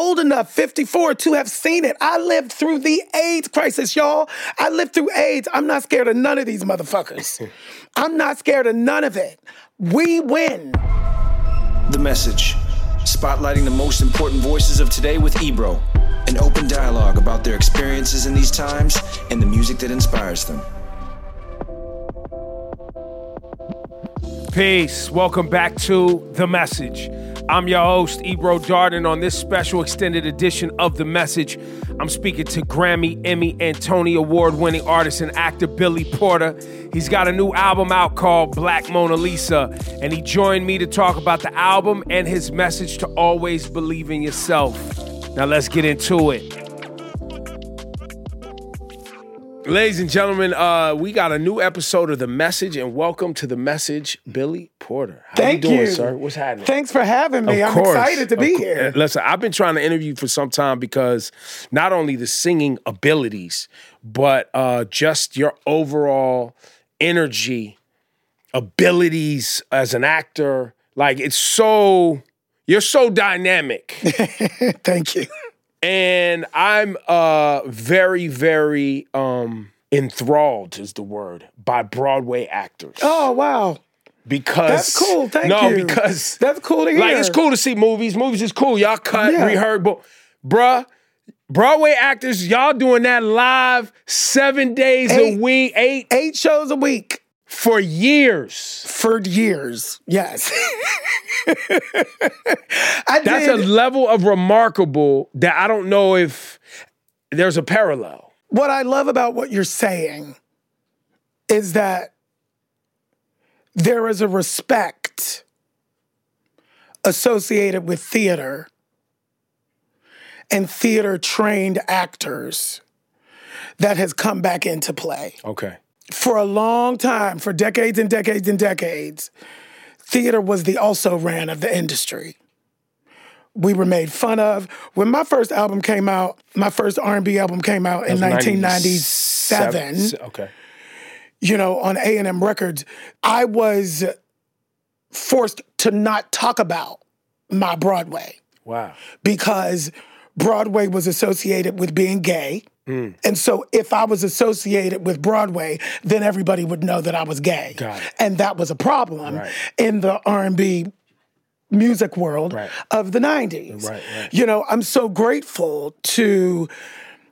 old enough, 54, to have seen it. I lived through the AIDS crisis, y'all. I lived through AIDS. I'm not scared of none of these motherfuckers. I'm not scared of none of it. We win. The message spotlighting the most important voices of today with Ebro, an open dialogue about their experiences in these times and the music that inspires them. Peace. Welcome back to The Message. I'm your host, Ebro Darden. On this special extended edition of The Message, I'm speaking to Grammy, Emmy, and Tony Award winning artist and actor Billy Porter. He's got a new album out called Black Mona Lisa, and he joined me to talk about the album and his message to always believe in yourself. Now let's get into it. Ladies and gentlemen, uh, we got a new episode of The Message, and welcome to The Message, Billy Porter. How Thank you doing, you. sir? What's happening? Thanks for having me. Of I'm course, excited to be cour- here. Listen, I've been trying to interview you for some time because not only the singing abilities, but uh, just your overall energy, abilities as an actor. Like it's so, you're so dynamic. Thank you. And I'm uh very, very um enthralled is the word by Broadway actors. Oh, wow. because That's cool. Thank no, you. because That's cool to hear. like it's cool to see movies. Movies is cool. Y'all cut, Yeah. rehearse, but bruh, Broadway actors, y'all doing that live seven days a week, eight Eight shows a week for years. for years. Yes. That's did. a level of remarkable that I don't know if there's a parallel. what I love about what you're saying is that there is a respect associated with theater and theater trained actors that has come back into play. Okay. For a long time, for decades and decades and decades, theater was the also ran of the industry. We were made fun of. When my first album came out, my first R&B album came out in 1997 Seven- Okay. you know, on A&M Records, I was forced to not talk about my Broadway Wow. because Broadway was associated with being gay. Mm. And so if I was associated with Broadway, then everybody would know that I was gay. And that was a problem Right. in the R&B music world Right. of the 90s. Right, right. You know, I'm so grateful to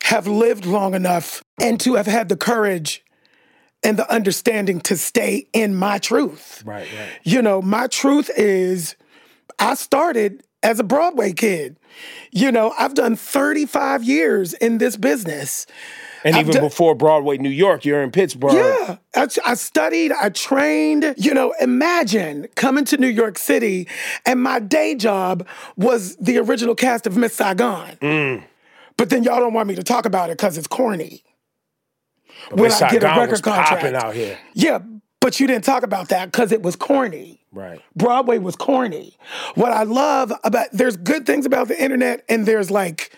have lived long enough and to have had the courage and the understanding to stay in my truth. Right, right. You know, my truth is I started as a Broadway kid. You know, I've done 35 years in this business. And I've even done- before Broadway, New York, you're in Pittsburgh. Yeah, I, I studied, I trained. You know, imagine coming to New York City and my day job was the original cast of Miss Saigon. Mm. But then y'all don't want me to talk about it because it's corny. But when Miss I get a Saigon record contract. popping out here. Yeah, but you didn't talk about that because it was corny. Right. Broadway was corny. What I love about there's good things about the internet and there's like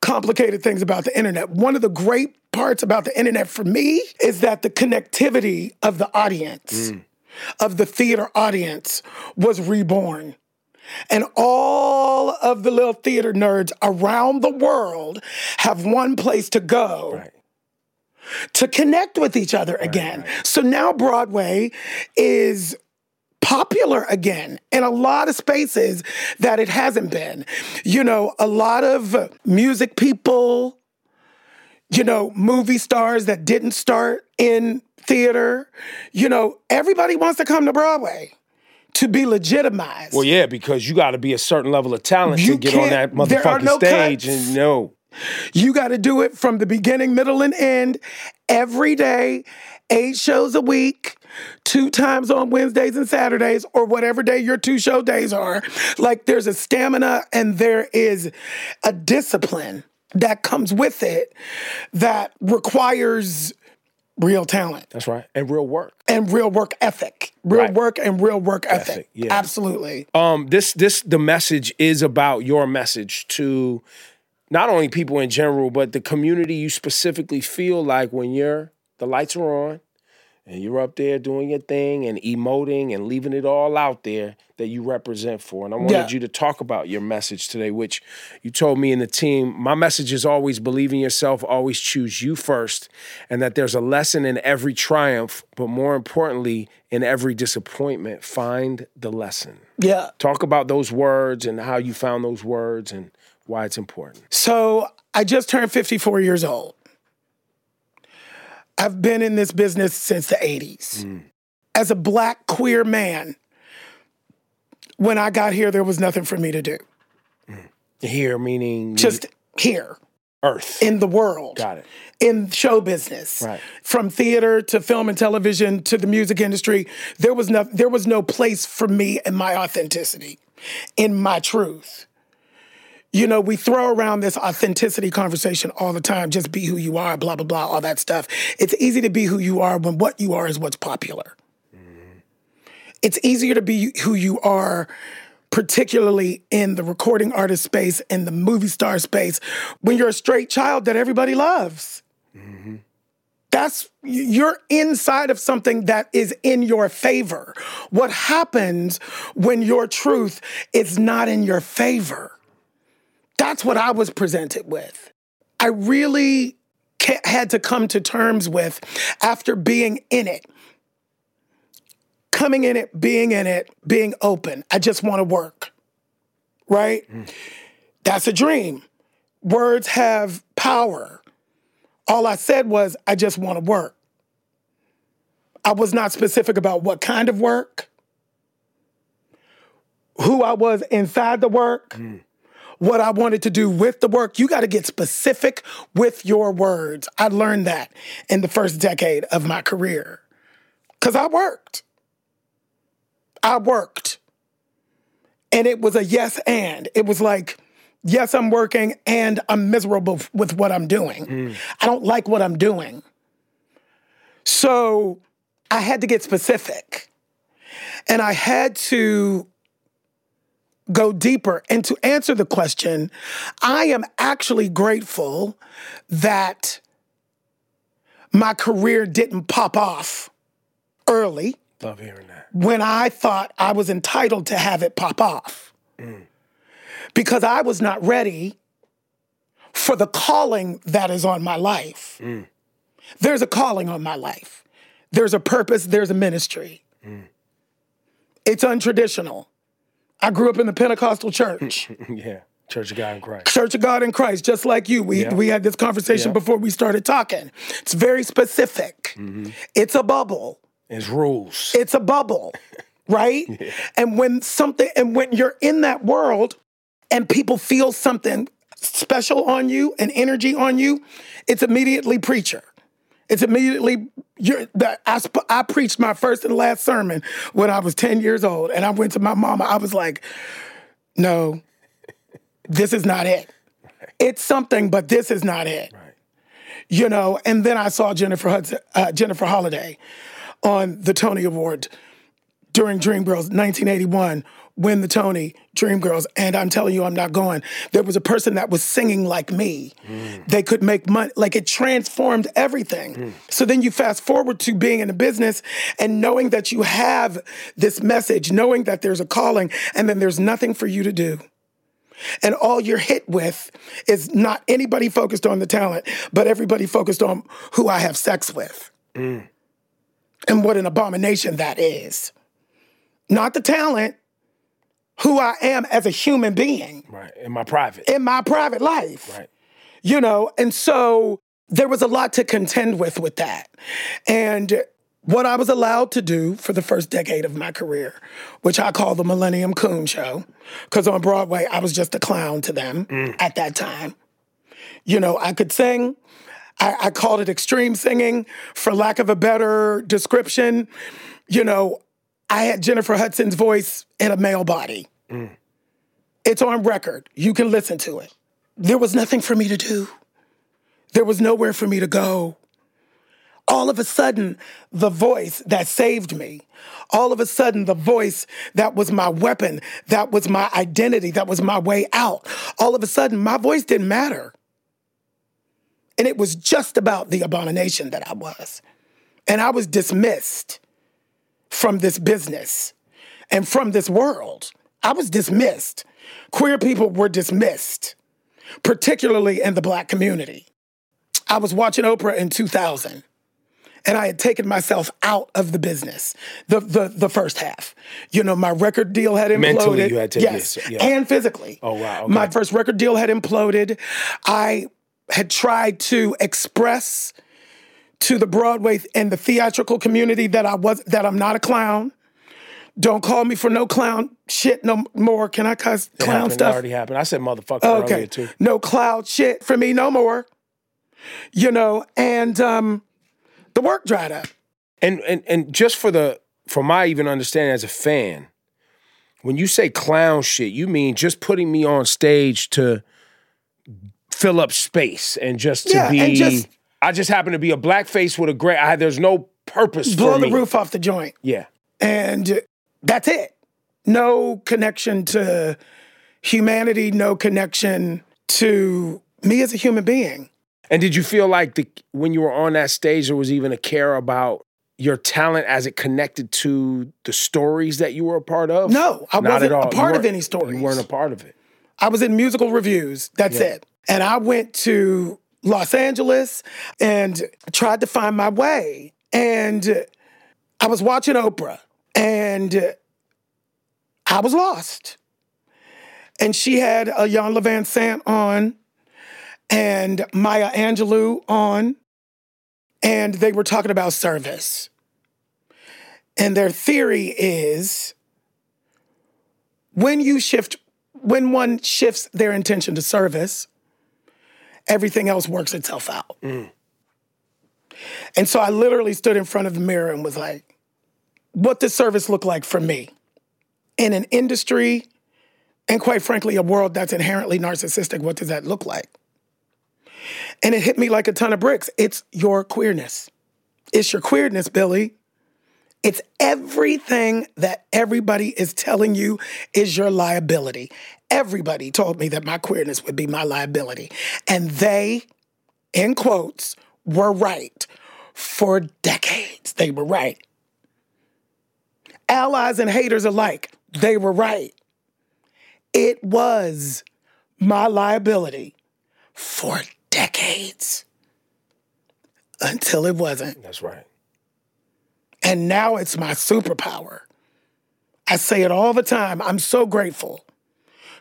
complicated things about the internet. One of the great parts about the internet for me is that the connectivity of the audience, mm. of the theater audience, was reborn. And all of the little theater nerds around the world have one place to go Right. To connect with each other again. So now Broadway is popular again in a lot of spaces that it hasn't been. You know, a lot of music people, you know, movie stars that didn't start in theater, you know, everybody wants to come to Broadway to be legitimized. Well, yeah, because you got to be a certain level of talent You to get on that can't- there are motherfucking no stage. cuts. And no, You got to do it from the beginning, middle, and end every day, eight shows a week, two times on Wednesdays and Saturdays, or whatever day your two show days are. Like there's a stamina and there is a discipline that comes with it that requires real talent that's right. And real work. and real work ethic. Real Right. work and real work ethic. Ethic, yeah. Absolutely. Um, this this the message is about your message to not only people in general, but the community you specifically feel like when you're the lights are on, and you're up there doing your thing and emoting and leaving it all out there that you represent for. And I wanted Yeah. you to talk about your message today, which you told me in the team. My message is always believe in yourself, always choose you first, and that there's a lesson in every triumph, but more importantly, in every disappointment. Find the lesson. Yeah. Talk about those words and how you found those words and why it's important. So I just turned 54 years old. I've been in this business since the 80s. Mm. As a black queer man, when I got here, there was nothing for me to do. Mm. Here, meaning Just here earth. in the world. Got it. in show business, Right. from theater to film and television to the music industry, there was no there was no place for me and my authenticity, in my truth. You know, we throw around this authenticity conversation all the time. Just be who you are, blah blah blah, all that stuff. It's easy to be who you are when what you are is what's popular. Mm-hmm. It's easier to be who you are particularly in the recording artist space, in the movie star space, when you're a straight child that everybody loves. Mm-hmm. That's you're inside of something that is in your favor. What happens when your truth is not in your favor? That's what I was presented with. I really had to come to terms with after being in it coming in it, being in it, being open. I just want to work. Right? Hmm. That's a dream. Words have power. All I said was, I just want to work. I was not specific about what kind of work, who I was inside the work, hmm. What I wanted to do with the work. You got to get specific with your words. I learned that in the first decade of my career because I worked. I worked. And it was a yes and. It was like, yes, I'm working and I'm miserable with what I'm doing. Mm. I don't like what I'm doing. So I had to get specific. And I had to go deeper. And to answer the question, I am actually grateful that my career didn't pop off early Love hearing that. when I thought I was entitled to have it pop off. Because I was not ready for the calling that is on my life. There's a calling on my life, there's a purpose, there's a ministry. It's untraditional. I grew up in the Pentecostal church. yeah. Church of God in Christ. Church of God in Christ, just like you. We, Yeah. we had this conversation Yeah. before we started talking. It's very specific. Mm-hmm. It's a bubble. It's rules. it's a bubble, right? And when something, and when you're in that world and people feel something special on you, an energy on you, it's immediately preacher. It's immediately you're, that I, sp- I preached my first and last sermon when I was 10 years old. And I went to my mama. I was like, no, this is not it. It's something, but this is not it right. you know. And then I saw Jennifer Hudson, uh, Jennifer Holliday on the Tony Award during Dreamgirls 1981, win the Tony Dreamgirls, and I'm telling you, I'm not going. There was a person that was singing like me. Mm. They could make money, like it transformed everything. Mm. So then you fast forward to being in the business and knowing that you have this message, knowing that there's a calling, and then there's nothing for you to do and all you're hit with is not anybody focused on the talent, but everybody focused on who I have sex with. Mm. And what an abomination that is. Not the talent, who I am as a human being Right. In my private. in my private life. Right. You know, and so there was a lot to contend with with that. And what I was allowed to do for the first decade of my career, which I call the Millennium Coon Show, because on Broadway, I was just a clown to them mm. at that time. You know, I could sing. I, I called it extreme singing, for lack of a better description. You know, I had Jennifer Hudson's voice in a male body. Mm. It's on record. You can listen to it. There was nothing for me to do. There was nowhere for me to go. All of a sudden, the voice that saved me, all of a sudden, the voice that was my weapon, that was my identity, that was my way out, all of a sudden, my voice didn't matter. And it was just about the abomination that I was. And I was dismissed from this business and from this world. I was dismissed. Queer people were dismissed, particularly in the black community. I was watching Oprah in 2000 and I had taken myself out of the business, the the the first half. You know, my record deal had imploded. Mentally, you had to- yes, yes, yeah. and physically. Oh, wow, okay. My first record deal had imploded. I had tried to express to the Broadway and the theatrical community that I was that I'm not a clown. Don't call me for no clown shit no more. Can I cuss It clown happened, It stuff? already happened. I said motherfucker Okay. earlier too. No cloud shit for me no more. You know, and um the work dried up. And and and just for the for my even understanding as a fan, when you say clown shit, you mean just putting me on stage to fill up space and just to Yeah, be. and just- I just happen to be a black face with a gray. I, there's no purpose Blow the roof off the joint. Yeah. And that's it. No connection to humanity, no connection to me as a human being. And did you feel like the when you were on that stage, there was even a care about your talent as it connected to the stories that you were a part of? No, I Not wasn't a part of any stories. You weren't a part of it. I was in musical reviews. That's Yeah. it. And I went to Los Angeles and tried to find my way. And I was watching Oprah and I was lost. And she had Iyanla Vanzant on and Maya Angelou on. And they were talking about service. And their theory is when you shift when one shifts their intention to service, everything else works itself out. And so I literally stood in front of the mirror and was like, what does service look like for me? In an industry, and quite frankly, a world that's inherently narcissistic, what does that look like? And it hit me like a ton of bricks. It's your queerness. It's your queerness, Billy. It's everything that everybody is telling you is your liability. Everybody told me that my queerness would be my liability. And they, in quotes, were right. For decades, they were right. Allies and haters alike, they were right. It was my liability for decades until it wasn't. That's right. And now it's my superpower. I say it all the time. I'm so grateful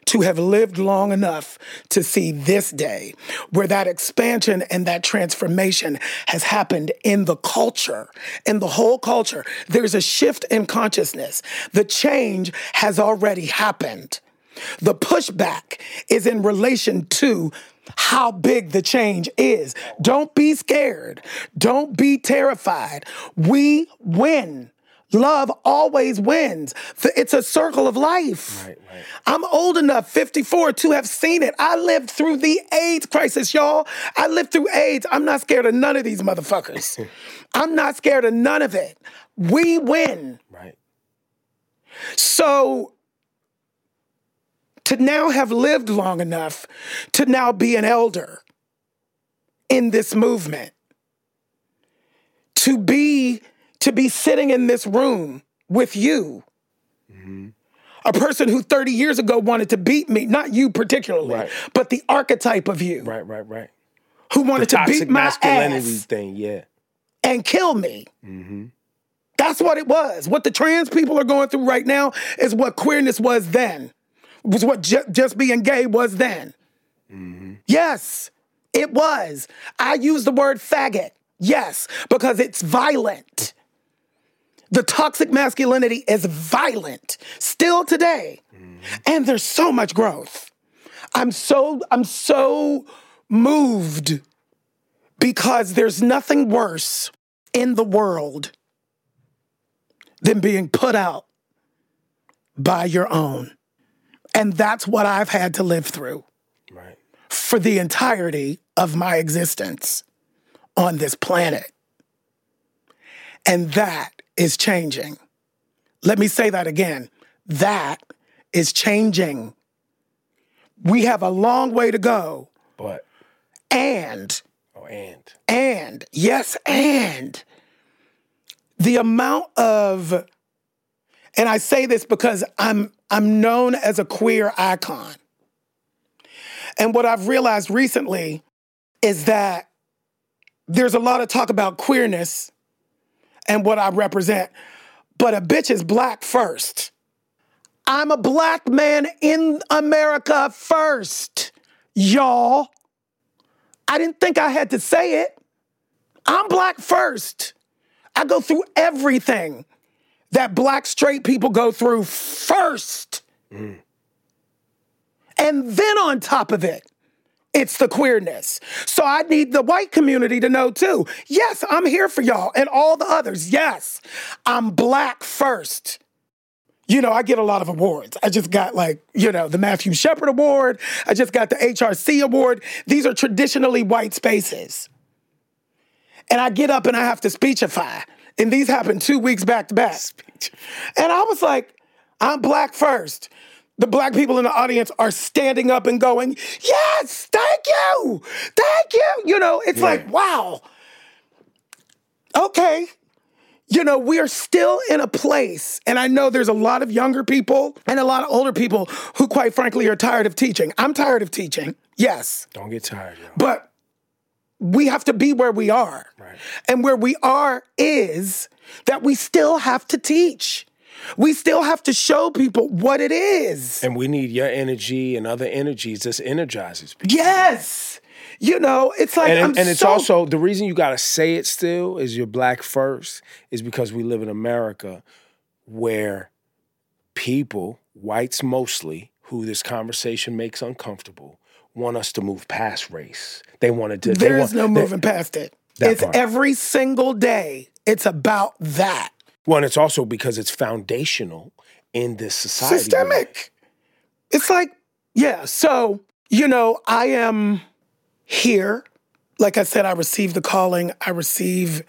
to have lived long enough to see this day where that expansion and that transformation has happened in the culture, in the whole culture. There's a shift in consciousness. The change has already happened. The pushback is in relation to how big the change is. Don't be scared. Don't be terrified. We win. Love always wins. It's a circle of life. Right, right. I'm old enough, 54, to have seen it. I lived through the AIDS crisis, y'all. I lived through AIDS. I'm not scared of none of these motherfuckers. I'm not scared of none of it. We win. Right. So to now have lived long enough to now be an elder in this movement, to be to be sitting in this room with you. A person who 30 years ago wanted to beat me, not you particularly, Right. but the archetype of you Right, right, right. who wanted to beat my masculinity ass thing, yeah. and kill me. Mm-hmm. That's what it was. What the trans people are going through right now is what queerness was then. Was what ju- just being gay was then. Mm-hmm. Yes, it was. I use the word faggot. Yes, because it's violent. The toxic masculinity is violent still today. And there's so much growth. I'm so I'm so moved because there's nothing worse in the world than being put out by your own. And that's what I've had to live through Right. for the entirety of my existence on this planet. And that is changing. Let me say that again. That is changing. We have a long way to go. But And, oh and and, yes, and the amount of and I say this because I'm I'm known as a queer icon. And what I've realized recently is that there's a lot of talk about queerness and what I represent, but a bitch is black first. I'm a black man in America first, y'all. I didn't think I had to say it. I'm black first. I go through everything that black straight people go through first. Mm. And then on top of it, it's the queerness. So I need the white community to know too. Yes, I'm here for y'all and all the others. Yes, I'm black first. You know, I get a lot of awards. I just got like, you know, the Matthew Shepard Award. I just got the HRC Award. These are traditionally white spaces. And I get up and I have to speechify. And these happened two weeks back to back. And I was like, I'm black first. The black people in the audience are standing up and going, Yes, thank you, thank you. You know, it's yeah. like, wow. Okay. You know, we are still in a place, and I know there's a lot of younger people and a lot of older people who, quite frankly, are tired of teaching. I'm tired of teaching, yes. Don't get tired. But we have to be where we are. Right. And where we are is that we still have to teach. We still have to show people what it is. And we need your energy and other energies. This energizes people. Yes. You know, it's like, and, and it's so... also the reason you got to say it still is you're black first is because we live in America where people, whites mostly, who this conversation makes uncomfortable, want us to move past race. They wanted to. There is no moving past it. It's part. every single day. It's about that. Well, and it's also because it's foundational in this society. Systemic. It's like, yeah. So, you know, I am here. Like I said, I receive the calling. I receive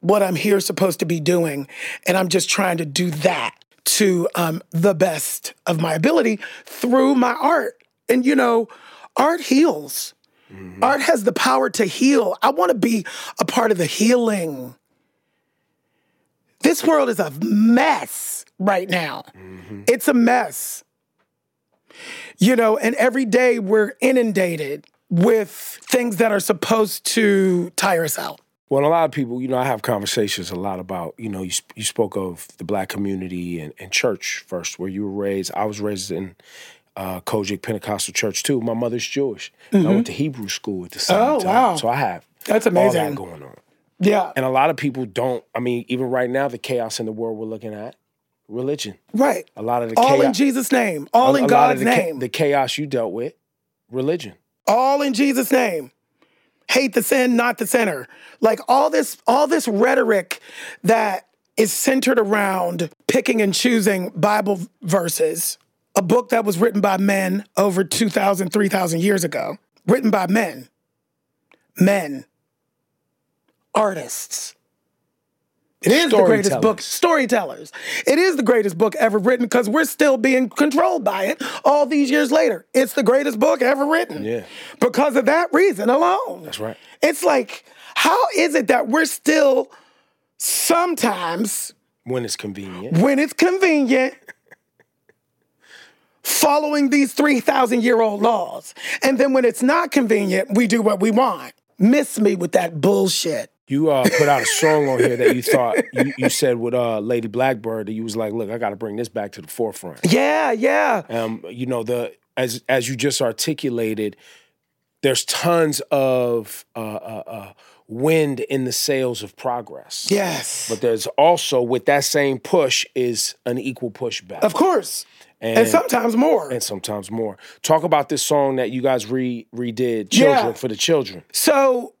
what I'm here supposed to be doing. And I'm just trying to do that to um, the best of my ability through my art. And, you know, art heals. Mm-hmm. Art has the power to heal. I want to be a part of the healing. This world is a mess right now. Mm-hmm. It's a mess. You know, and every day we're inundated with things that are supposed to tire us out. Well, a lot of people, you know, I have conversations a lot about, you know, you, you spoke of the black community and, and church first, where you were raised. I was raised in uh, COGIC Pentecostal Church too. My mother's Jewish. Mm-hmm. I went to Hebrew school at the same oh, time. Wow. So I have that's amazing. all that going on. Yeah. And a lot of people don't. I mean, even right now, the chaos in the world we're looking at, religion. Right. A lot of the all chaos, in Jesus' name, all a, in a God's the name. Cha- the chaos you dealt with, religion. All in Jesus' name. Hate the sin, not the sinner. Like all this, all this rhetoric that is centered around picking and choosing Bible verses a book that was written by men over 2,000, 3,000 years ago, written by men, men, artists. It is the greatest book, storytellers. It is the greatest book ever written because we're still being controlled by it all these years later. It's the greatest book ever written. Yeah. Because of that reason alone. That's right. It's like, how is it that we're still sometimes. When it's convenient. When it's convenient following these 3,000 year old laws. And then when it's not convenient, we do what we want. Miss me with that bullshit. You uh, put out a song on here that you thought you, you said with uh, Lady Blackbird that you was like, look, I got to bring this back to the forefront. Yeah, yeah. Um, you know the as as you just articulated, there's tons of uh, uh, uh, wind in the sails of progress. Yes, but there's also with that same push is an equal pushback. Of course. And, and, sometimes more. And sometimes more. Talk about this song that you guys re redid, Children yeah. for the Children. So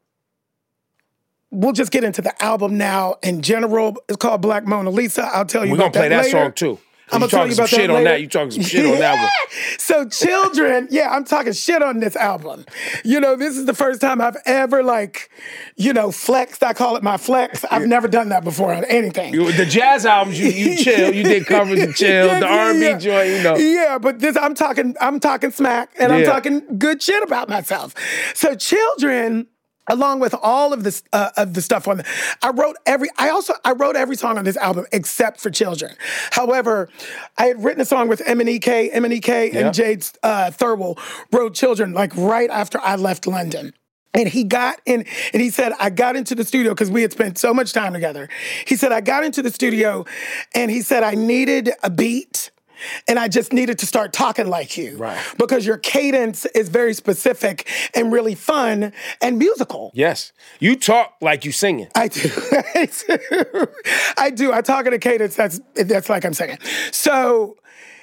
we'll just get into the album now in general. It's called Black Mona Lisa. I'll tell you. We're gonna play that, that song too. I'm gonna tell you about shit that on that. You talking some shit on that one. So children, yeah, I'm talking shit on this album. You know, this is the first time I've ever like, you know, flexed. I call it my flex. I've never done that before on anything. You, the jazz albums, you, you chill. You did covers and chill. yeah, the R&B yeah. joint, you know. Yeah, but this I'm talking, I'm talking smack, and I'm talking good shit about myself. So children along with all of this uh, of the stuff on the, I wrote every I also I wrote every song on this album except for children. However, I had written a song with MNEK, MNEK Yeah. and Jade uh, Thirlwall wrote children like right after I left London. And he got in and he said, I got into the studio because we had spent so much time together. He said, I got into the studio and he said, I needed a beat and I just needed to start talking like you. Right. Because your cadence is very specific and really fun and musical. Yes. You talk like you singing. I do. I do. I do. I talk in a cadence that's that's like I'm singing. So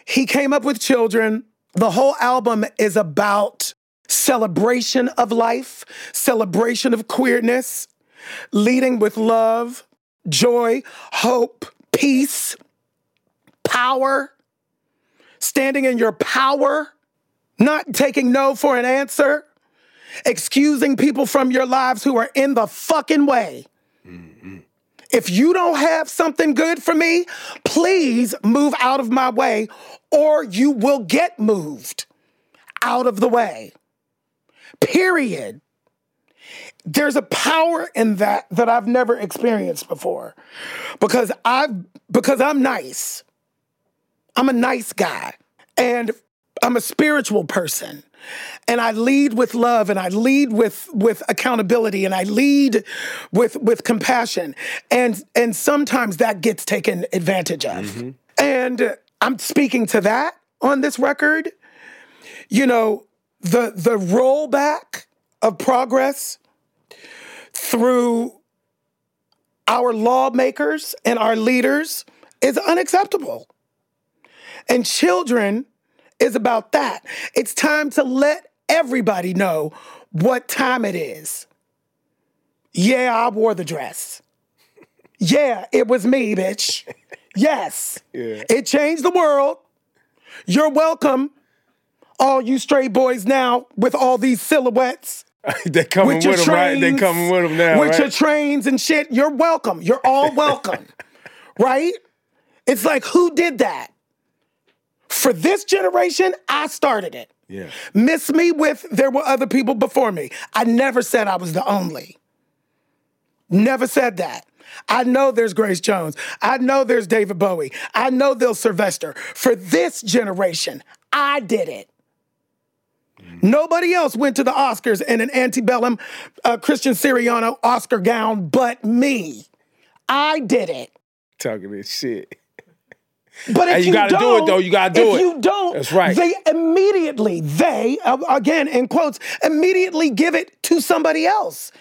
he came up with children. The whole album is about celebration of life, celebration of queerness, leading with love, joy, hope, peace, power, standing in your power, not taking no for an answer, excusing people from your lives who are in the fucking way. Mm-hmm. If you don't have something good for me, please move out of my way or you will get moved out of the way. Period. There's a power in that that I've never experienced before because I because I'm nice. I'm a nice guy and I'm a spiritual person. And I lead with love and I lead with with accountability and I lead with with compassion. And and sometimes that gets taken advantage of. Mm-hmm. And I'm speaking to that on this record. You know, the the rollback of progress through our lawmakers and our leaders is unacceptable. And children is about that. It's time to let everybody know what time it is. Yeah, I wore the dress. Yeah, it was me, bitch. Yes. It changed the world. You're welcome, all you straight boys now with all these silhouettes they coming with with, your them, right? They coming with them now, with right? your trains and shit. You're welcome. You're all welcome, right? It's like who did that? For this generation, I started it. yeah. Miss me with there were other people before me. I never said I was the only. Never said that. I know there's Grace Jones. I know there's David Bowie. I know there's Sylvester. For this generation, I did it. Nobody else went to the Oscars in an antebellum uh, Christian Siriano Oscar gown but me. I did it. Talking this shit. But if Hey, you you, gotta do it, though. You gotta do if it. If you don't, That's right. They immediately, they uh, again in quotes, immediately give it to somebody else.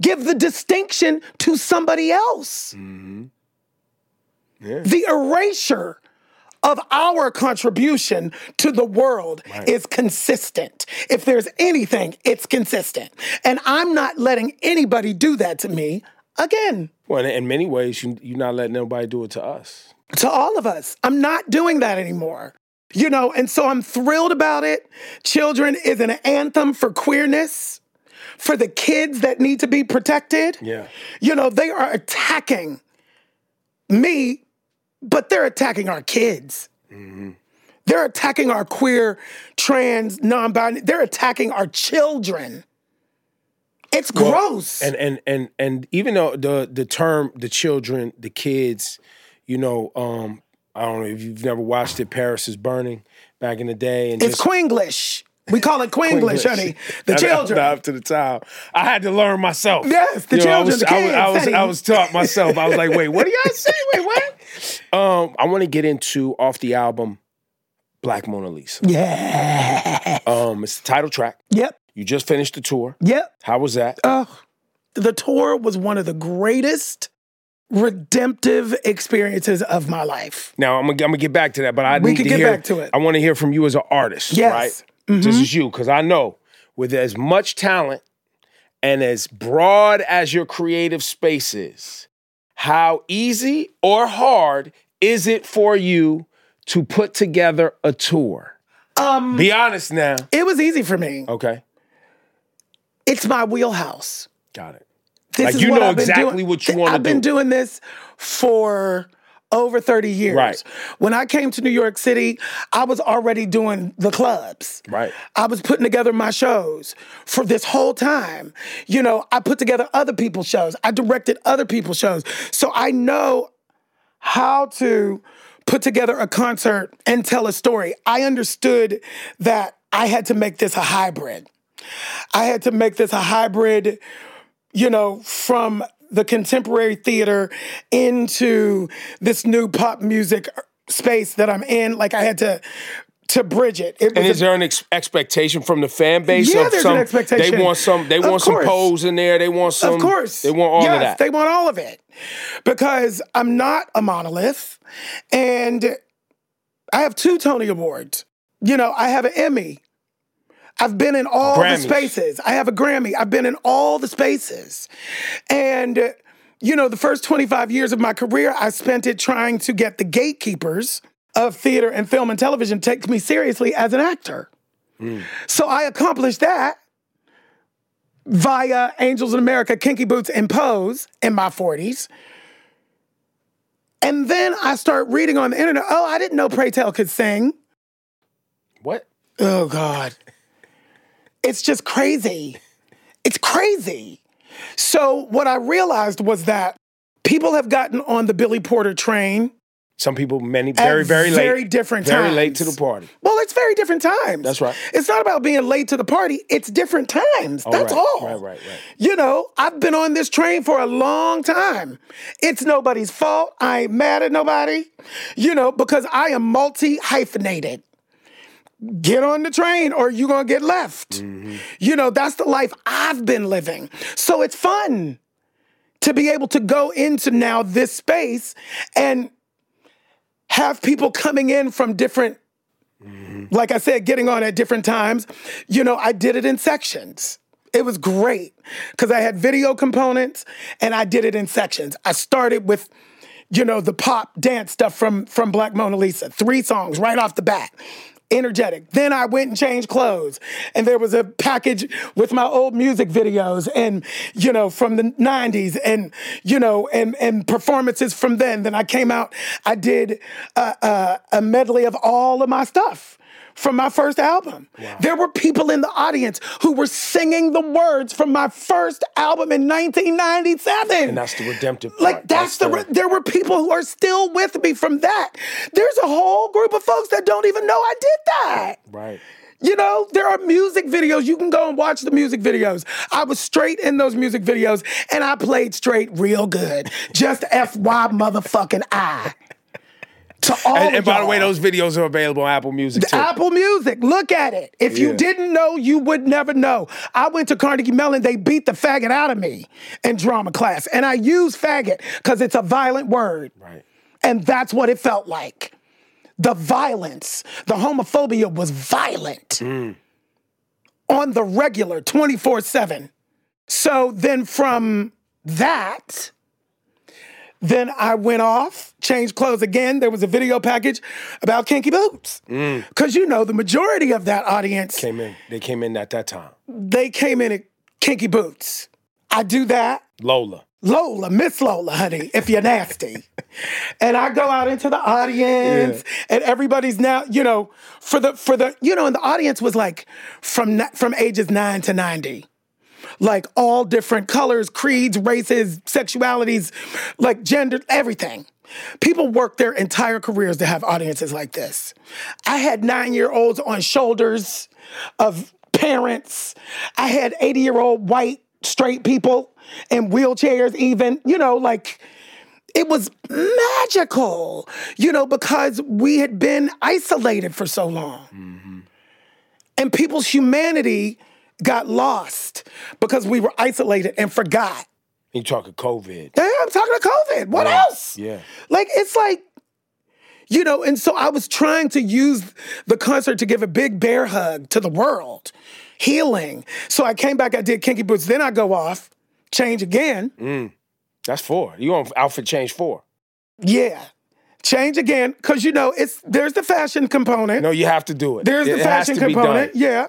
Give the distinction to somebody else. Mm-hmm. Yeah. The erasure of our contribution to the world is consistent. If there's anything, it's consistent. And I'm not letting anybody do that to me again. Well, in many ways, you, you're not letting nobody do it to us. To all of us. I'm not doing that anymore. You know, and so I'm thrilled about it. Children is an anthem for queerness, for the kids that need to be protected. Yeah. You know, they are attacking me, but they're attacking our kids. Mm-hmm. They're attacking our queer, trans, non binary, they're attacking our children. It's gross. And and and and even though the the term the children, the kids, you know, um, I don't know if you've never watched it. Paris is burning back in the day, and it's just Queenglish. We call it Queenglish, honey. The Not- children. up to the time. I had to learn myself. Yes, the You know, I children, was, the I was, I was. I was taught myself. I was like, wait, what do y'all say? Wait, what? Um, I want to get into off the album Black Mona Lisa. Yeah. Um, it's the title track. Yep. You just finished the tour. Yep. How was that? Oh, the tour was one of the greatest redemptive experiences of my life. Now I'm gonna, I'm gonna get back to that, but I We need can to get hear. back to it. I want to hear from you as an artist, Yes. Mm-hmm. right? This is you, because I know with as much talent and as broad as your creative space is, how easy or hard is it for you to put together a tour? Um, Be honest now. it was easy for me. Okay, It's my wheelhouse. got it. This Like, is you what know I've exactly doing. what you wanna do. I've been doing this for over 30 years. Right. When I came to New York City, I was already doing the clubs. Right. I was putting together my shows for this whole time. You know, I put together other people's shows. I directed other people's shows. So I know how to put together a concert and tell a story. I understood that I had to make this a hybrid. I had to make this a hybrid, you know, from the contemporary theater into this new pop music space that I'm in. Like I had to to bridge it. it And is a- there an ex- expectation from the fan base? Yeah, of there's some, an expectation. They want some. They Of want some course. pose in there. They want some. of course. They want all yes, of that. They want all of it. Because I'm not a monolith and I have two Tony Awards. You know, I have an Emmy. I've been in all Grammys. the spaces. I have a Grammy. I've been in all the spaces. And, you know, the first 25 years of my career, I spent it trying to get the gatekeepers of theater and film and television to take me seriously as an actor. Mm. So I accomplished that via Angels in America, Kinky Boots, and Pose in my 40s. And then I start reading on the internet, oh, I didn't know Pray Tell could sing. what? Oh God. It's just crazy. It's crazy. So what I realized was that people have gotten on the Billy Porter train Some people, many, very, very late. very different Very times. Very late to the party. Well, it's very different times. That's right. It's not about being late to the party. It's different times. That's Oh, right, all. right, right, right. You know, I've been on this train for a long time. It's nobody's fault. I ain't mad at nobody. You know, because I am multi hyphenated. Get on the train or you're going to get left. Mm-hmm. You know, that's the life I've been living. So it's fun to be able to go into now this space and have people coming in from different like I said, getting on at different times. You know, I did it in sections. It was great because I had video components and I did it in sections. I started with, you know, the pop dance stuff from from Black Mona Lisa, three songs right off the bat. Energetic. Then I went and changed clothes, and there was a package with my old music videos, and you know from the '90s, and you know, and and performances from then. Then I came out. I did a, a, a medley of all of my stuff from my first album. There were people in the audience who were singing the words from my first album in 1997. And that's the redemptive part. Like that's, the, re- there were people who are still with me from that. There's a whole group of folks that don't even know I did that. Right. You know, there are music videos. You can go and watch the music videos. I was straight in those music videos and I played straight real good. Just FY motherfucking I. To all And, and by the way, those videos are available on Apple Music too. Apple Music, look at it. If you didn't know, you would never know. I went to Carnegie Mellon, they beat the faggot out of me in drama class. And I use faggot because it's a violent word. Right. And that's what it felt like. The violence, the homophobia was violent mm. on the regular 24 7. So then from that, then I went off, changed clothes again. There was a video package about kinky boots. Mm. Because you know, the majority of that audience, Came in. They came in at that time. they came in at kinky boots. I do that. Lola. Lola, Miss Lola, honey, if you're nasty. and I go out into the audience, and everybody's now, you know, for the for the, you know, and the audience was like from from ages nine to ninety. Like all different colors, creeds, races, sexualities, like gender, everything. People work their entire careers to have audiences like this. I had nine year olds on shoulders of parents. I had 80 year old white straight people in wheelchairs, even, you know, like it was magical, you know, because we had been isolated for so long. Mm-hmm. And people's humanity got lost because we were isolated and forgot. You talking COVID. Damn, I'm talking to COVID. What Yeah, else? yeah. Like, it's like, you know, and so I was trying to use the concert to give a big bear hug to the world, healing. So I came back, I did Kinky Boots, then I go off, change again. Mm, that's four. You on outfit change four. Yeah. Change again, because you know, it's there's the fashion component. No, you have to do it. There's It the fashion component, yeah.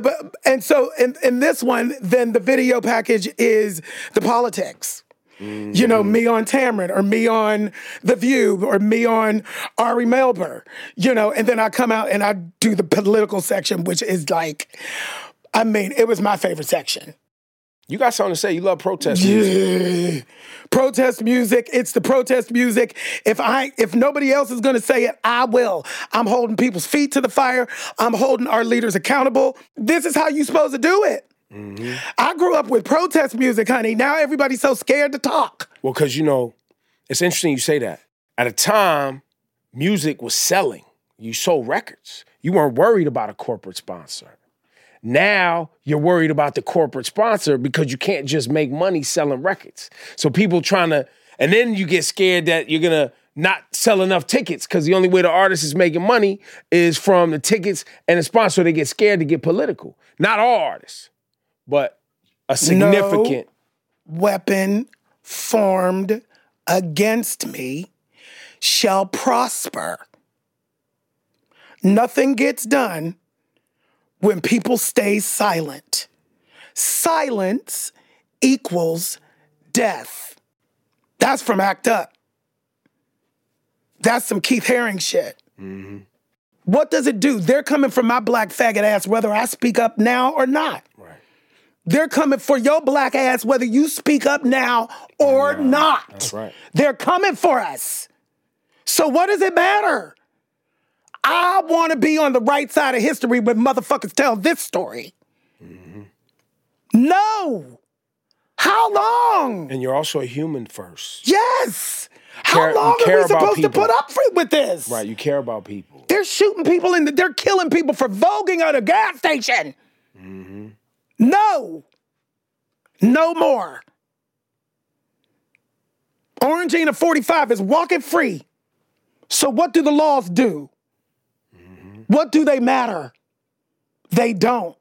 But and so in, in this one, then the video package is the politics. You know, mm-hmm. me on Tamron or me on The View or me on Ari Melber, you know, and then I come out and I do the political section, which is like, I mean, it was my favorite section. You got something to say. You love protest music. Yeah. Protest music. It's the protest music. If I if nobody else is gonna say it, I will. I'm holding people's feet to the fire. I'm holding our leaders accountable. This is how you supposed to do it. Mm-hmm. I grew up with protest music, honey. Now everybody's so scared to talk. Well, because you know, it's interesting you say that. At a time, music was selling. You sold records. You weren't worried about a corporate sponsor. Now you're worried about the corporate sponsor because you can't just make money selling records. So people trying to, and then you get scared that you're gonna not sell enough tickets because the only way the artist is making money is from the tickets and the sponsor. They get scared to get political. Not all artists, but a significant. Weapon formed against me shall prosper. Nothing gets done when people stay silent. Silence equals death. That's from Act Up. That's some Keith Haring shit. Mm-hmm. What does it do? They're coming for my black faggot ass whether I speak up now or not. Right. They're coming for your black ass whether you speak up now or not. That's right. They're coming for us. So what does it matter? I want to be on the right side of history when motherfuckers tell this story. Mm-hmm. No. How long? And you're also a human first. Yes. How Care- you long are we about supposed to people. put up for, with this? Right. You care about people. They're shooting people in the, they're killing people for voguing at a gas station. Mm-hmm. No. No more. Orangina 45 is walking free. So what do the laws do? What do they matter? They don't.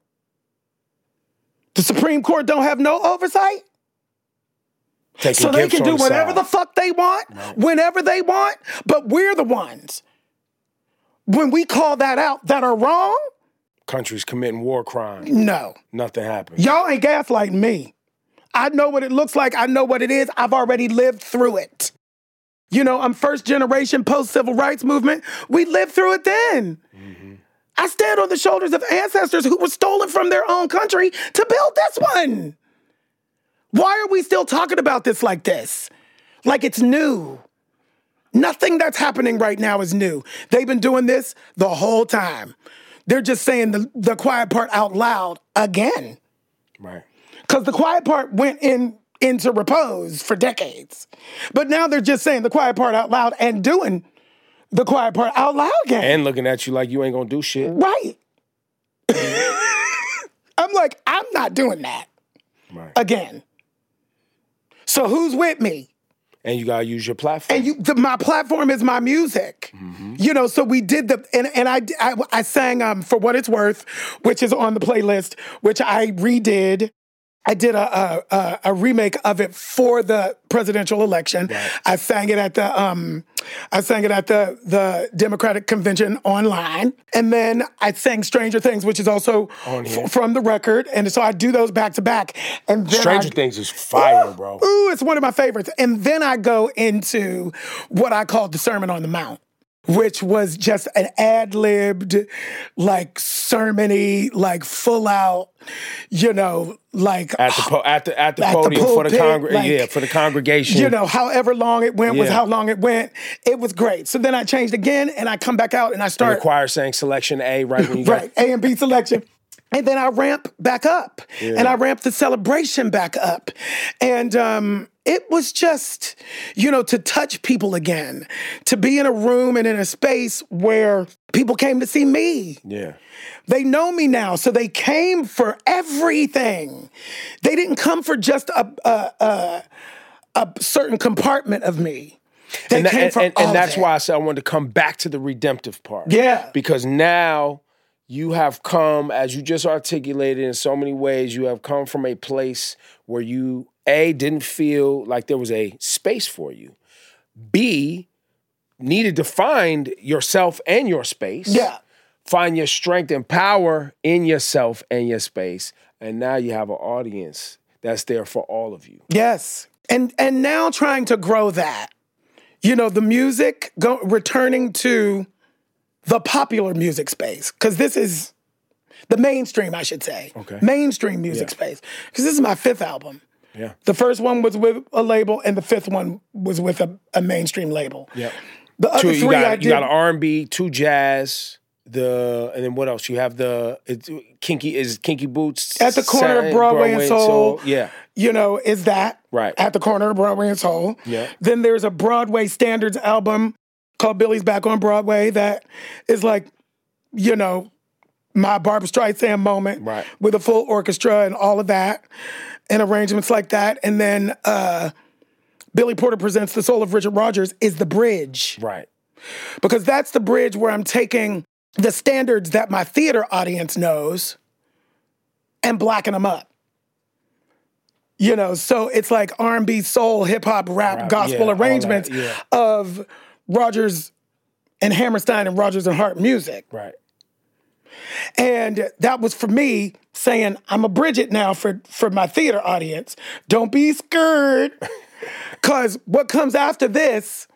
The Supreme Court don't have no oversight? Taking So they can do whatever side. the fuck they want, whenever they want, but we're the ones. When we call that out that are wrong, countries committing war crimes. no. Nothing happens. Y'all ain't gaslighting me. I know what it looks like. I know what it is. I've already lived through it. You know, I'm first generation post civil rights movement. We lived through it then. I stand on the shoulders of ancestors who were stolen from their own country to build this one. Why are we still talking about this like this? Like it's new. Nothing that's happening right now is new. They've been doing this the whole time. They're just saying the, the quiet part out loud again. Right. Because the quiet part went in into repose for decades. But now they're just saying the quiet part out loud and doing the quiet part out loud again. And looking at you like you ain't gonna do shit. right. I'm like, I'm not doing that Right. again. So who's with me? And you gotta use your platform. And you, the, my platform is my music. You know, so we did the and and I I, I sang um for what it's worth, which is on the playlist, which I redid. I did a a, a, remake of it for the presidential election. I sang it at the um, I sang it at the the Democratic convention online, and then I sang Stranger Things, which is also f- from the record. And so I do those back to back. And then Stranger I, Things is fire, bro. Ooh, it's one of my favorites. And then I go into what I call the Sermon on the Mount, which was just an ad libbed, like sermony, like full out, you know, like At the po- at the at the At the podium for the congre- like, yeah for the congregation. you know, however long it went was how long it went. It was great. So then I changed again and I come back out and I and start the choir saying selection A right when you got right A and B selection. And then I ramp back up, and I ramp the celebration back up, and um, it was just, you know, to touch people again, to be in a room and in a space where people came to see me. yeah. They know me now, so they came for everything. They didn't come for just a a, a, a certain compartment of me. They and, that- came and, for and, that's why I said I wanted to come back to the redemptive part. Yeah. Because now you have come, as you just articulated in so many ways, you have come from a place where you, A, didn't feel like there was a space for you. B, needed to find yourself and your space. Yeah. Find your strength and power in yourself and your space. And now you have an audience that's there for all of you. Yes. and and now trying to grow that. You know, the music go, returning to the popular music space because this is the mainstream, I should say. Okay. Mainstream music Yeah. space because this is my fifth album. Yeah. The first one was with a label, and the fifth one was with a, a mainstream label. Yep. The other Two, you three I got did. you got R and B, two jazz, the and then what else? You have the it's, kinky is kinky boots At the corner of Satin, Broadway and Soul. Yeah, you know, is that Right. at the corner of Broadway and Soul. Yeah. Then there's a Broadway standards album called Billy's Back on Broadway that is like, you know, my Barbra Streisand moment Right. with a full orchestra and all of that and arrangements like that. And then uh, Billy Porter presents The Soul of Richard Rodgers is the bridge right. because that's the bridge where I'm taking the standards that my theater audience knows and blacking them up. You know, so it's like R&B, soul, hip hop, rap, Rap, gospel yeah, all that, arrangements yeah. of Rodgers and Hammerstein and Rodgers and Hart music. Right. And that was for me saying, I'm a Bridget now for, for my theater audience. Don't be scared. Cause what comes after this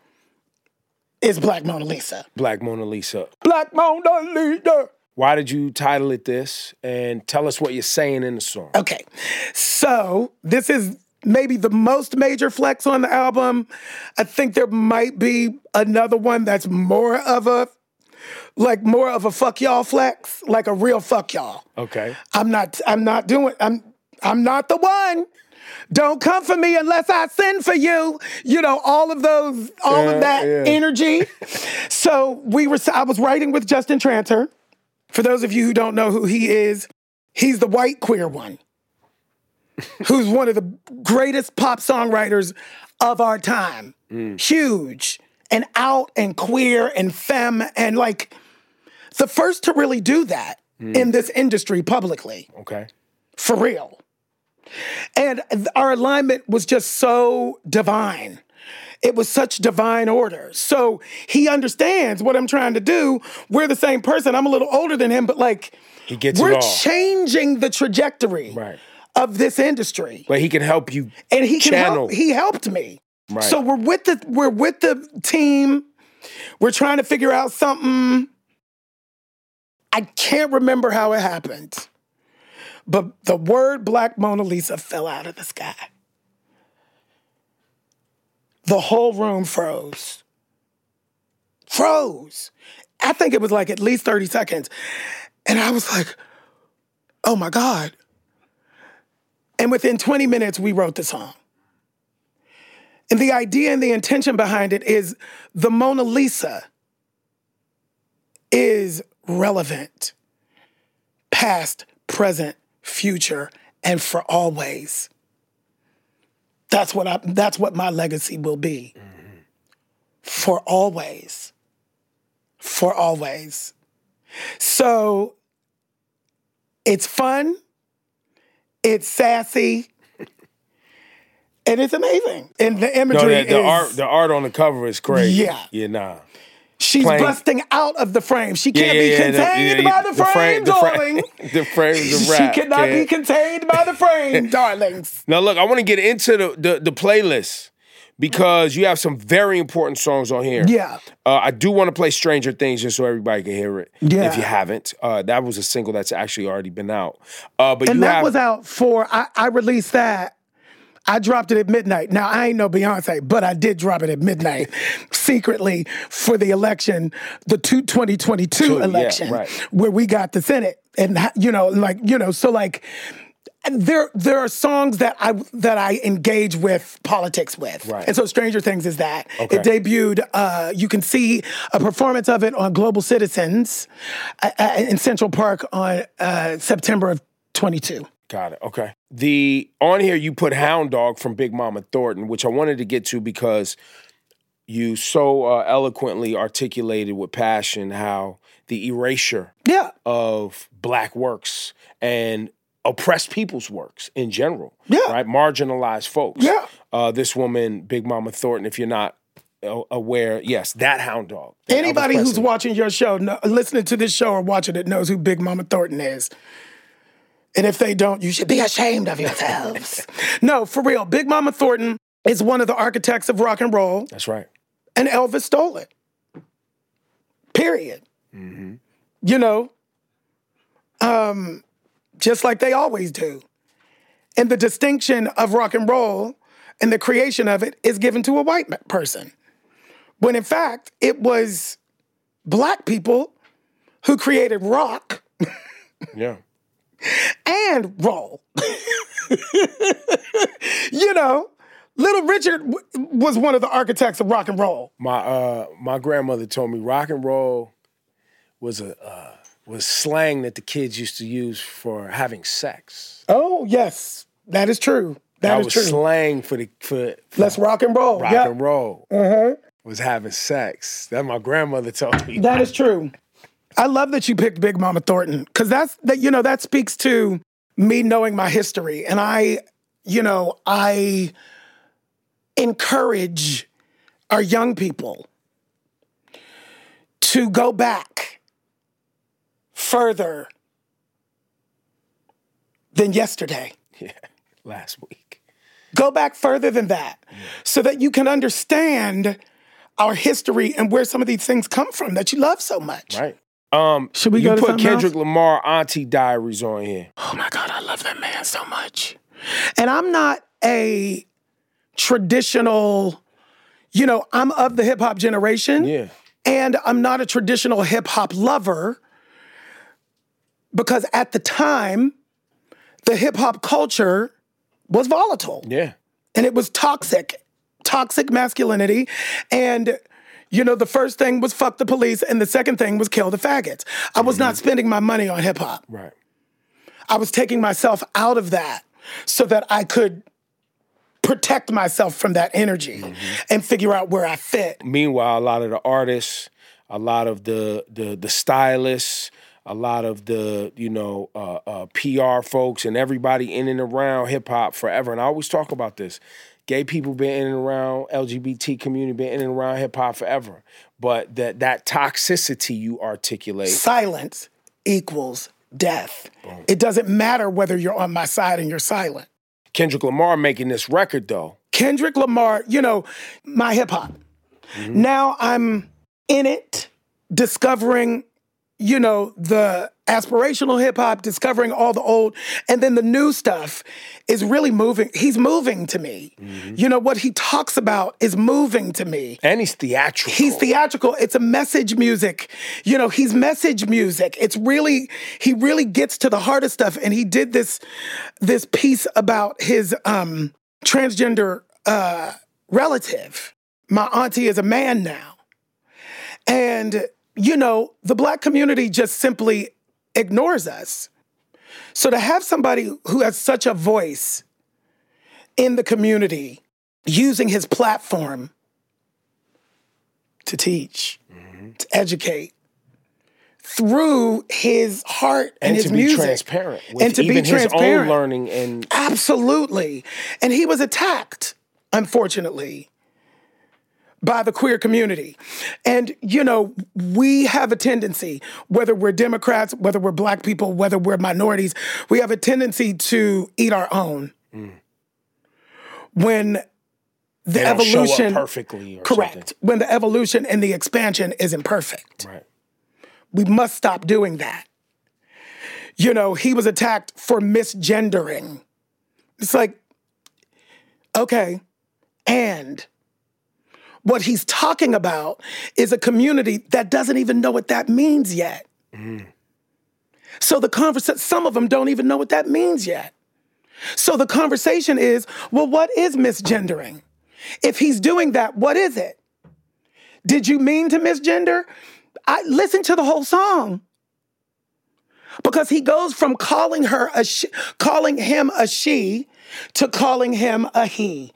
is Black Mona Lisa. Black Mona Lisa. Black Mona Lisa. Why did you title it this? And tell us what you're saying in the song. Okay. So this is maybe the most major flex on the album. I think there might be another one that's more of a like more of a fuck y'all flex, like a real fuck y'all. Okay. I'm not I'm not doing I'm I'm not the one. Don't come for me unless I send for you. You know, all of those, all Yeah, of that yeah. energy. so we were I was writing with Justin Tranter. For those of you who don't know who he is, he's the white queer one. who's one of the greatest pop songwriters of our time. Mm. Huge and out and queer and femme and like the first to really do that hmm. in this industry publicly Okay. for real. And our alignment was just so divine. It was such divine order. So he understands what I'm trying to do. We're the same person. I'm a little older than him, but like He gets we're it all. changing the trajectory Right. of this industry. But he can help you And he can channel. help, he helped me. Right. So we're with the we're with the team. We're trying to figure out something. I can't remember how it happened. But the word Black Mona Lisa fell out of the sky. The whole room froze. Froze. I think it was like at least 30 seconds. And I was like, oh my God. And within 20 minutes, we wrote the song. And the idea and the intention behind it is the Mona Lisa is relevant, past, present, future, and for always. That's what I that's what my legacy will be. Mm-hmm. For always. For always. So it's fun, it's sassy, and it's amazing. And the No, imagery the, the is art the art on the cover is crazy. Yeah. Yeah, nah. she's busting out of the frame. She can't yeah, be yeah, the- contained yeah, by the, the frame, frame- the frame- darling. the frame is a wrap, She cannot be contained by the frame, darlings. Now look, I want to get into the, the the playlist because you have some very important songs on here. Yeah. Uh, I do want to play Stranger Things just so everybody can hear it. Yeah. If you haven't, uh, that was a single that's actually already been out. Uh, but And that have, was out for I, I released that. I dropped it at midnight. Now I ain't no Beyonce, but I did drop it at midnight secretly for the election, the two, 2022 Two, yeah, election, right. where we got the Senate, and you know, like you know, so like there there are songs that I that I engage with politics with, Right. and so Stranger Things is that Okay. it debuted. Uh, you can see a performance of it on Global Citizens uh, uh, in Central Park on uh, September of 22. Got it. Okay. The on here you put Hound Dog from Big Mama Thornton, which I wanted to get to because you so uh, eloquently articulated with passion how the erasure Yeah. of black works and oppressed people's works in general. Yeah. Right? Marginalized folks. Yeah. Uh, this woman, Big Mama Thornton, if you're not uh, aware, yes, that hound dog. that Anybody who's watching your show, know, listening to this show or watching it knows who Big Mama Thornton is. And if they don't, you should be ashamed of yourselves. no, for real. Big Mama Thornton is one of the architects of rock and roll, That's right. and Elvis stole it. Period. You know, um, just like they always do. And the distinction of rock and roll and the creation of it is given to a white person. When in fact, it was black people who created rock Yeah. And roll. you know, Little Richard w- was one of the architects of rock and roll. My uh my grandmother told me rock and roll was a uh, was slang that the kids used to use for having sex. Oh, yes, that is true. That, that is was true. slang for the for, for Let's rock and roll. rock Yep. and roll. Mhm. Was having sex. That my grandmother told me. That is true. I love that you picked Big Mama Thornton because that's that. You know that speaks to me knowing my history, and I, you know, I encourage our young people to go back further than yesterday. Yeah, last week. Go back further than that so that you can understand our history and where some of these things come from that you love so much. Right. Um Should we you go to put Kendrick else? Lamar Auntie Diaries on here. Oh my God, I love that man so much. And I'm not a traditional, you know, I'm of the hip hop generation. Yeah. And I'm not a traditional hip hop lover because at the time, the hip hop culture was volatile Yeah. and it was toxic, toxic masculinity. And, you know, the first thing was fuck the police, and the second thing was kill the faggots. I was not spending my money on hip hop. Right. I was taking myself out of that so that I could protect myself from that energy and figure out where I fit. Meanwhile, a lot of the artists, a lot of the the the stylists, a lot of the you know uh, uh, PR folks, and everybody in and around hip hop forever. And I always talk about this. Gay people been in and around LGBT community, been in and around hip hop forever. But that that toxicity you articulate, Silence equals death. It doesn't matter whether you're on my side and you're silent. Kendrick Lamar making this record though. Kendrick Lamar, you know, my hip hop. Mm-hmm. Now I'm in it, discovering, you know, the aspirational hip hop, discovering all the old, and then the new stuff is really moving. He's moving to me. You know, what he talks about is moving to me. And he's theatrical. He's theatrical. It's a message music. You know, he's message music. It's really he really gets to the heart of stuff. And he did this this piece about his um transgender uh relative. My auntie is a man now. And you know, the black community just simply ignores us. So to have somebody who has such a voice in the community using his platform to teach, mm-hmm. to educate through his heart and, his music, and his to be music. transparent with and to even be his own transparent. learning and Absolutely. And he was attacked, unfortunately, by the queer community. And, you know, we have a tendency, whether we're Democrats, whether we're black people, whether we're minorities, we have a tendency to eat our own. When the they don't show up evolution perfectly. Or correct when the evolution and the expansion isn't perfect. Right. we must stop doing that you know he was attacked for misgendering it's like okay and what he's talking about is a community that doesn't even know what that means yet so the conversation some of them don't even know what that means yet so the conversation is well what is misgendering if he's doing that what is it did you mean to misgender? I listen to the whole song. Because he goes from calling her a she, calling him a she to calling him a he.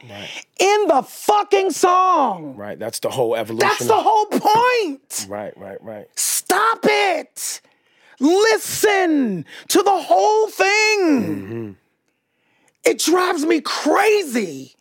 In the fucking song. Right. That's the whole evolution. That's the whole point. Right, right, right. Stop it. Listen to the whole thing. Mm-hmm. It drives me crazy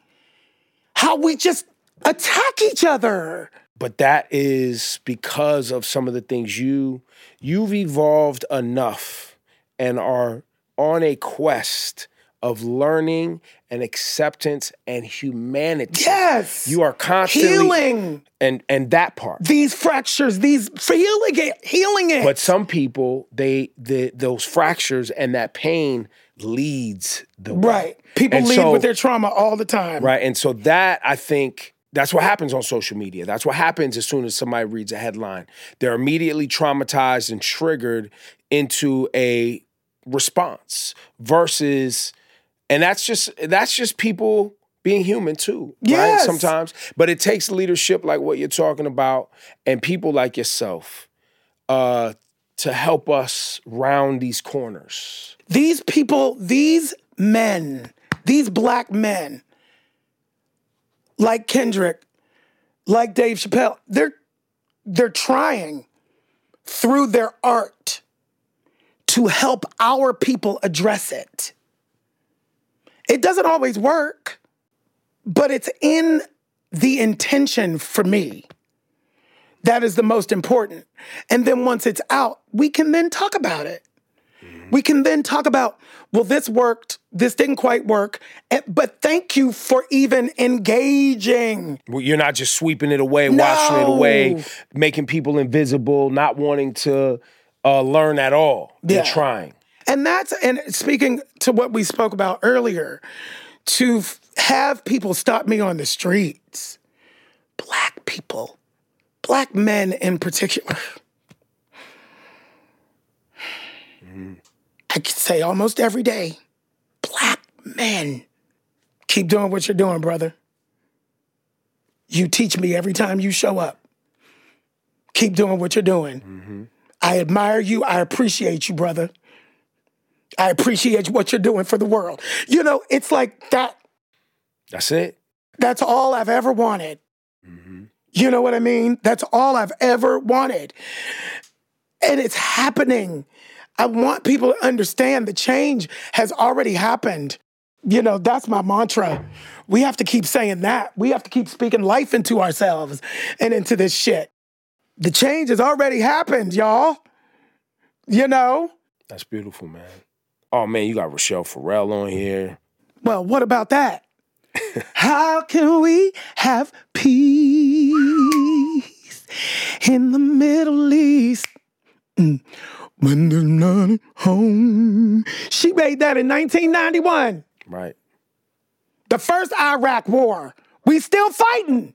how we just attack each other. But that is because of some of the things you you've evolved enough and are on a quest of learning and acceptance and humanity. Yes. You are constantly healing and and that part. these fractures, these healing it, healing it. But some people, they the those fractures and that pain leads the way. right. People And lead so- with their trauma all the time. Right. And so that I think that's what happens on social media. That's what happens as soon as somebody reads a headline. They're immediately traumatized and triggered into a response versus and that's just that's just people being human too. Right? Sometimes. But it takes leadership like what you're talking about and people like yourself uh to help us round these corners. These people, these men, these black men, like Kendrick, like Dave Chappelle, they're they're trying through their art to help our people address it. It doesn't always work, but it's in the intention for me. That is the most important. And then once it's out, we can then talk about it. We can then talk about, well, this worked, this didn't quite work, but thank you for even engaging. Well, You're not just sweeping it away, washing it away, making people invisible, not wanting to uh, learn at all. You're trying. And that's, and speaking to what we spoke about earlier, to f- have people stop me on the streets, black people, black men in particular. I could say almost every day, black men, keep doing what you're doing, brother. You teach me every time you show up. Keep doing what you're doing. Mm-hmm. I admire you. I appreciate you, brother. I appreciate what you're doing for the world. You know, it's like that. That's it. That's all I've ever wanted. Mm-hmm. You know what I mean? That's all I've ever wanted. And it's happening. I want people to understand the change has already happened. You know, that's my mantra. We have to keep saying that. We have to keep speaking life into ourselves and into this shit. The change has already happened, y'all. You know? That's beautiful, man. Oh man, you got Rachelle Ferrell on here. Well, what about that? How can we have peace in the Middle East Mm. when there's none at home? She made that in 1991, Right. the first Iraq war. We still fighting.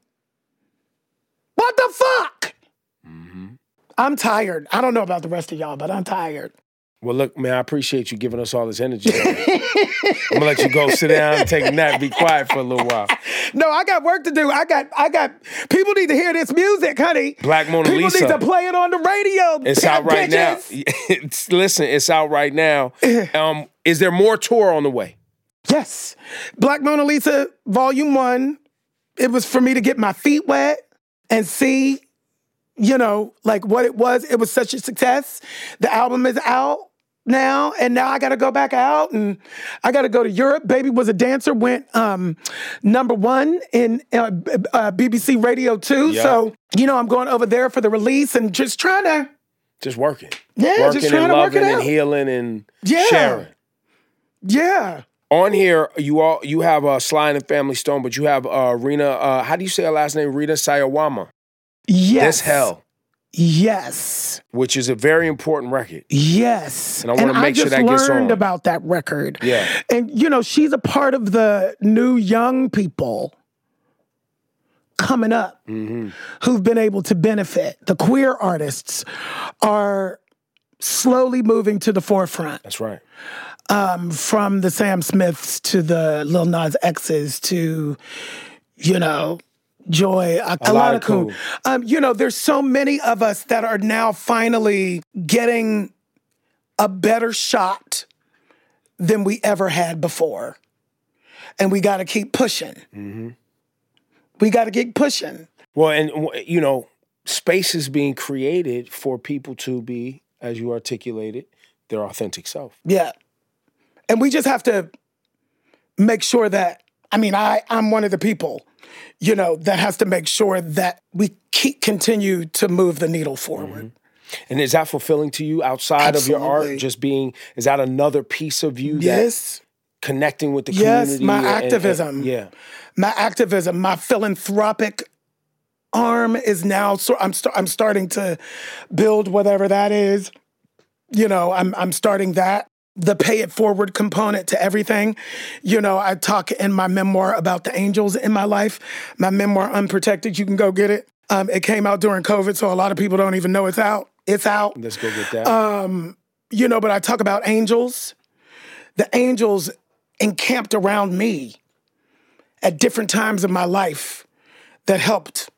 What the fuck? I'm tired. I don't know about the rest of y'all, but I'm tired. Well, look, man, I appreciate you giving us all this energy. I'm gonna let you go sit down, take a nap, be quiet for a little while. No, I got work to do. I got, I got. People need to hear this music, honey. Black Mona people Lisa. People need to play it on the radio. It's out right now. bitches. It's, listen, it's out right now. Um, is there more tour on the way? Yes, Black Mona Lisa, Volume One. It was for me to get my feet wet and see, you know, like what it was. It was such a success. The album is out now, and now I got to go back out and I got to go to Europe. Baby was a dancer went um, number one in uh, uh, BBC Radio Two. Yeah. So you know, I'm going over there for the release and just trying to. Just working. Yeah, working just trying and to work it loving and out. healing and Yeah. sharing. Yeah. On here, you all you have uh, Sly and Family Stone, but you have uh, Rina. Uh, how do you say her last name? Rina Sawayama. Yes. This hell, Yes. which is a very important record. Yes. And I wanna make sure just that gets learned about that record. Yeah. And you know, she's a part of the new young people coming up Mm-hmm. who've been able to benefit. The queer artists are slowly moving to the forefront That's right. from the Sam Smiths to the Lil Nas X's to, you know, Joy Alarico. Alarico. Um, you know, there's so many of us that are now finally getting a better shot than we ever had before. And we got to keep pushing. We got to keep pushing. Well, and you know, space is being created for people to be, as you articulated, their authentic self. Yeah. And we just have to make sure that, I mean, I, I'm one of the people, you know, that has to make sure that we keep continue to move the needle forward. Mm-hmm. And is that fulfilling to you outside of your art? Just being, is that another piece of you? that- Yes. connecting with the Yes, community. my and- and- activism. yeah. my activism, my philanthropic arm is now. So I'm st- I'm starting to build whatever that is. You know, I'm I'm starting that. The pay it forward component to everything. You know, I talk in my memoir about the angels in my life. My memoir, Unprotected. You can go get it. Um, it came out during COVID, so a lot of people don't even know it's out. It's out Let's go get that. Uh, you know, but I talk about angels. The angels encamped around me at different times of my life that helped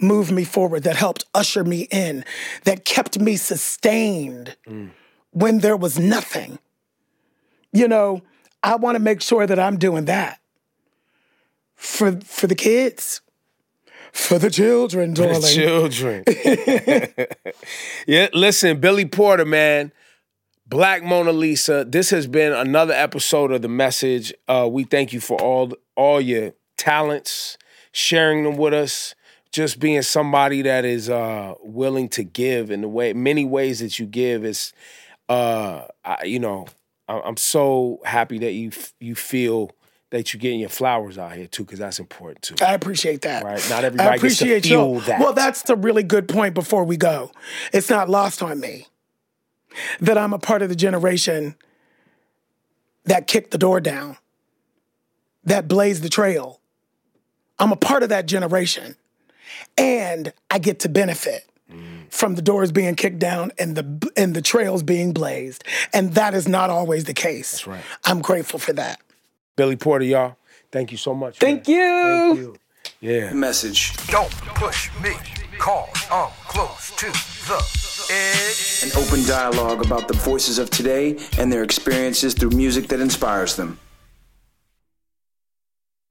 move me forward, that helped usher me in, that kept me sustained when there was nothing. You know, I want to make sure that I'm doing that for for the kids, for the children, darling. The Children. yeah, listen, Billy Porter, man. Black Mona Lisa. This has been another episode of the message. Uh, we thank you for all all your talents, sharing them with us, just being somebody that is uh, willing to give in the way many ways that you give. Is uh, I, you know, I- I'm so happy that you you feel that you're getting your flowers out here too, because that's important too. I appreciate that. Right. Not everybody gets to feel y'all. that. Well, that's a really good point before we go. It's not lost on me that I'm a part of the generation that kicked the door down, that blazed the trail. I'm a part of that generation. And I get to benefit from the doors being kicked down and the and the trails being blazed. And that is not always the case. That's right. I'm grateful for that. Billy Porter, y'all. Thank you so much. Thank man. you. Thank you. Yeah. Message. Don't push me, cause I'm close to the edge. An open dialogue about the voices of today and their experiences through music that inspires them.